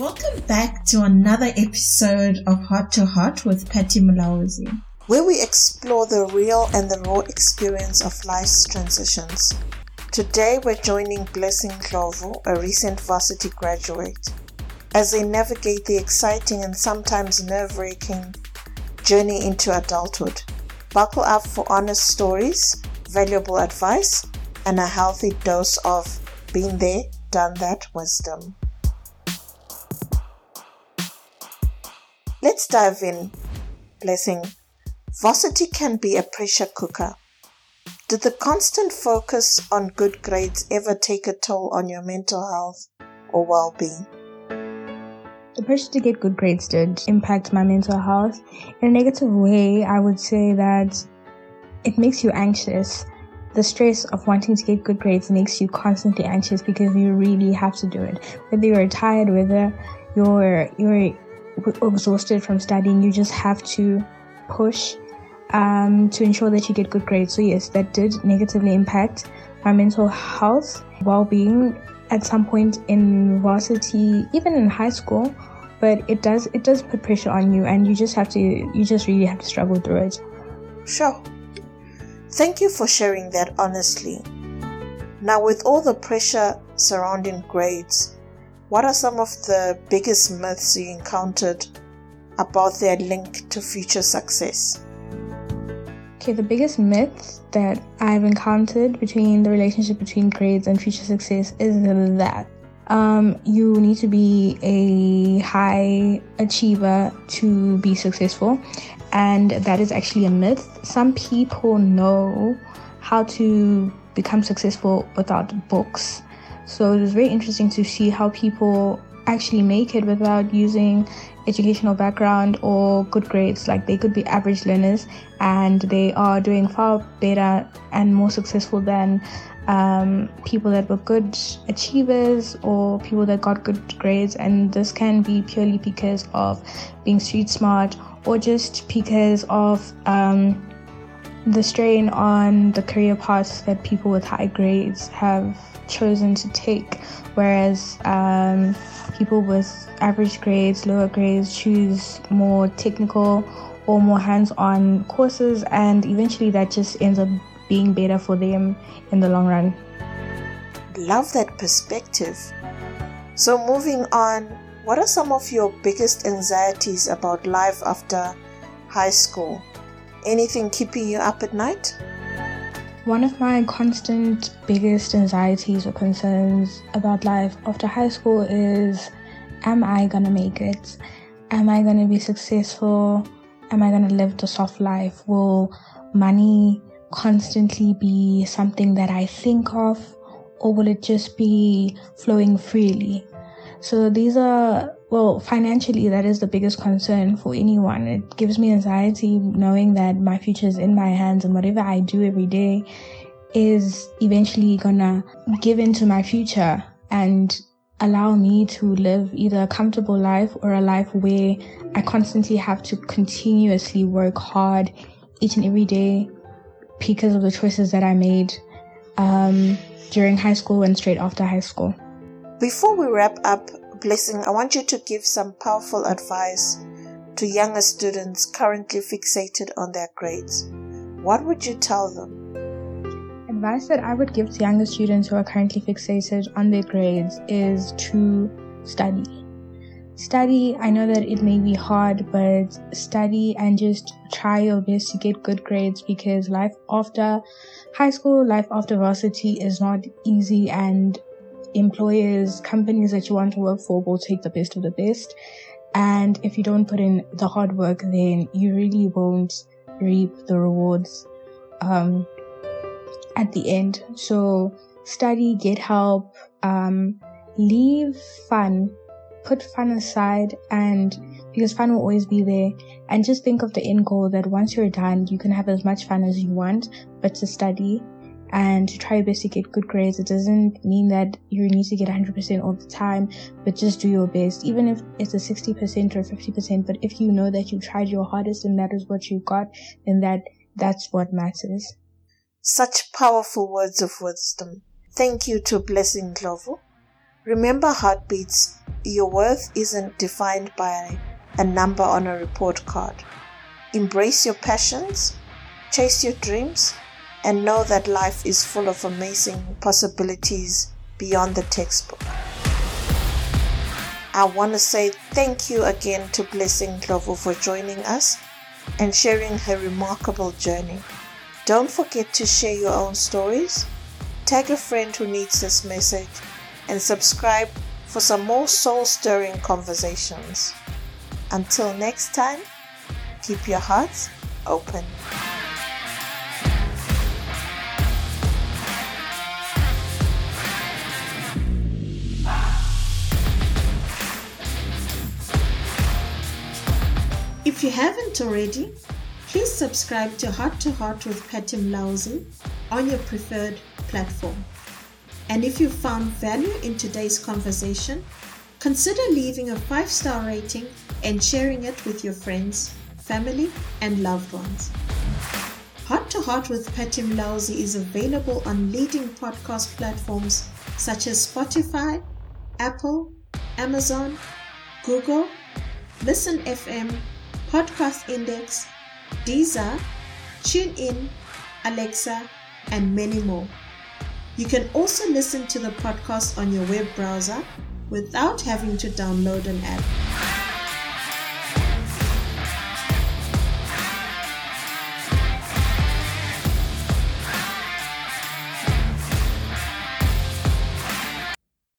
Welcome back to another episode of Heart to Heart with Patty Mulauzi, where we explore the real and the raw experience of life's transitions. Today we're joining Blessing Ndlovu, a recent varsity graduate, as they navigate the exciting and sometimes nerve wracking journey into adulthood. Buckle up for honest stories, valuable advice, and a healthy dose of been there, done that wisdom. Let's dive in. Blessing. Varsity can be a pressure cooker. Did the constant focus on good grades ever take a toll on your mental health or well being? The pressure to get good grades did impact my mental health. In a negative way, I would say that it makes you anxious. The stress of wanting to get good grades makes you constantly anxious because you really have to do it. Whether you're tired, whether you're you're exhausted from studying, you just have to push um, to ensure that you get good grades. So yes, that did negatively impact my mental health, well-being, at some point in varsity, even in high school, but it does it does put pressure on you, and you just have to you just really have to struggle through it. Sure. Thank you for sharing that honestly. Now, with all the pressure surrounding grades, what are some of the biggest myths you encountered about their link to future success? Okay, the biggest myth that I've encountered between the relationship between grades and future success is that um, you need to be a high achiever to be successful, and that is actually a myth. Some people know how to become successful without books, so it was very interesting to see how people actually make it without using educational background or good grades. Like they could be average learners and they are doing far better and more successful than um, people that were good achievers or people that got good grades. And this can be purely because of being street smart or just because of um, the strain on the career paths that people with high grades have chosen to take. Whereas um, people with average grades, lower grades choose more technical or more hands on courses, and eventually that just ends up being better for them in the long run. Love that perspective. So, moving on, what are some of your biggest anxieties about life after high school? Anything keeping you up at night? One of my constant biggest anxieties or concerns about life after high school is Am I gonna make it? Am I gonna be successful? Am I gonna live the soft life? Will money constantly be something that I think of, or will it just be flowing freely? So these are well, financially, that is the biggest concern for anyone. It gives me anxiety knowing that my future is in my hands and whatever I do every day is eventually gonna give into my future and allow me to live either a comfortable life or a life where I constantly have to continuously work hard each and every day because of the choices that I made um, during high school and straight after high school. Before we wrap up, Blessing, I want you to give some powerful advice to younger students currently fixated on their grades. What would you tell them? Advice that I would give to younger students who are currently fixated on their grades is to study. Study, I know that it may be hard, but study and just try your best to get good grades because life after high school, life after varsity is not easy and employers, companies that you want to work for will take the best of the best. And if you don't put in the hard work, then you really won't reap the rewards um, at the end. So study, get help, um, leave fun, put fun aside, and because fun will always be there. And just think of the end goal that once you're done, you can have as much fun as you want, but to study and to try your best to get good grades. It doesn't mean that you need to get 100% all the time, but just do your best. Even if it's a 60% or 50%, but if you know that you tried your hardest and that is what you got, then that, that's what matters. Such powerful words of wisdom. Thank you to Blessing Ndlovu. Remember heartbeats, your worth isn't defined by a number on a report card. Embrace your passions, chase your dreams, and know that life is full of amazing possibilities beyond the textbook. I want to say thank you again to Blessing Ndlovu for joining us and sharing her remarkable journey. Don't forget to share your own stories, tag a friend who needs this message, and subscribe for some more soul stirring conversations. Until next time, keep your hearts open. If you haven't already, please subscribe to Heart to Heart with Patty Mulauzi on your preferred platform. And if you found value in today's conversation, consider leaving a five star rating and sharing it with your friends, family, and loved ones. Heart to Heart with Patty Mulauzi is available on leading podcast platforms such as Spotify, Apple, Amazon, Google, Listen FM, Podcast Index, Deezer, TuneIn, Alexa, and many more. You can also listen to the podcast on your web browser without having to download an app.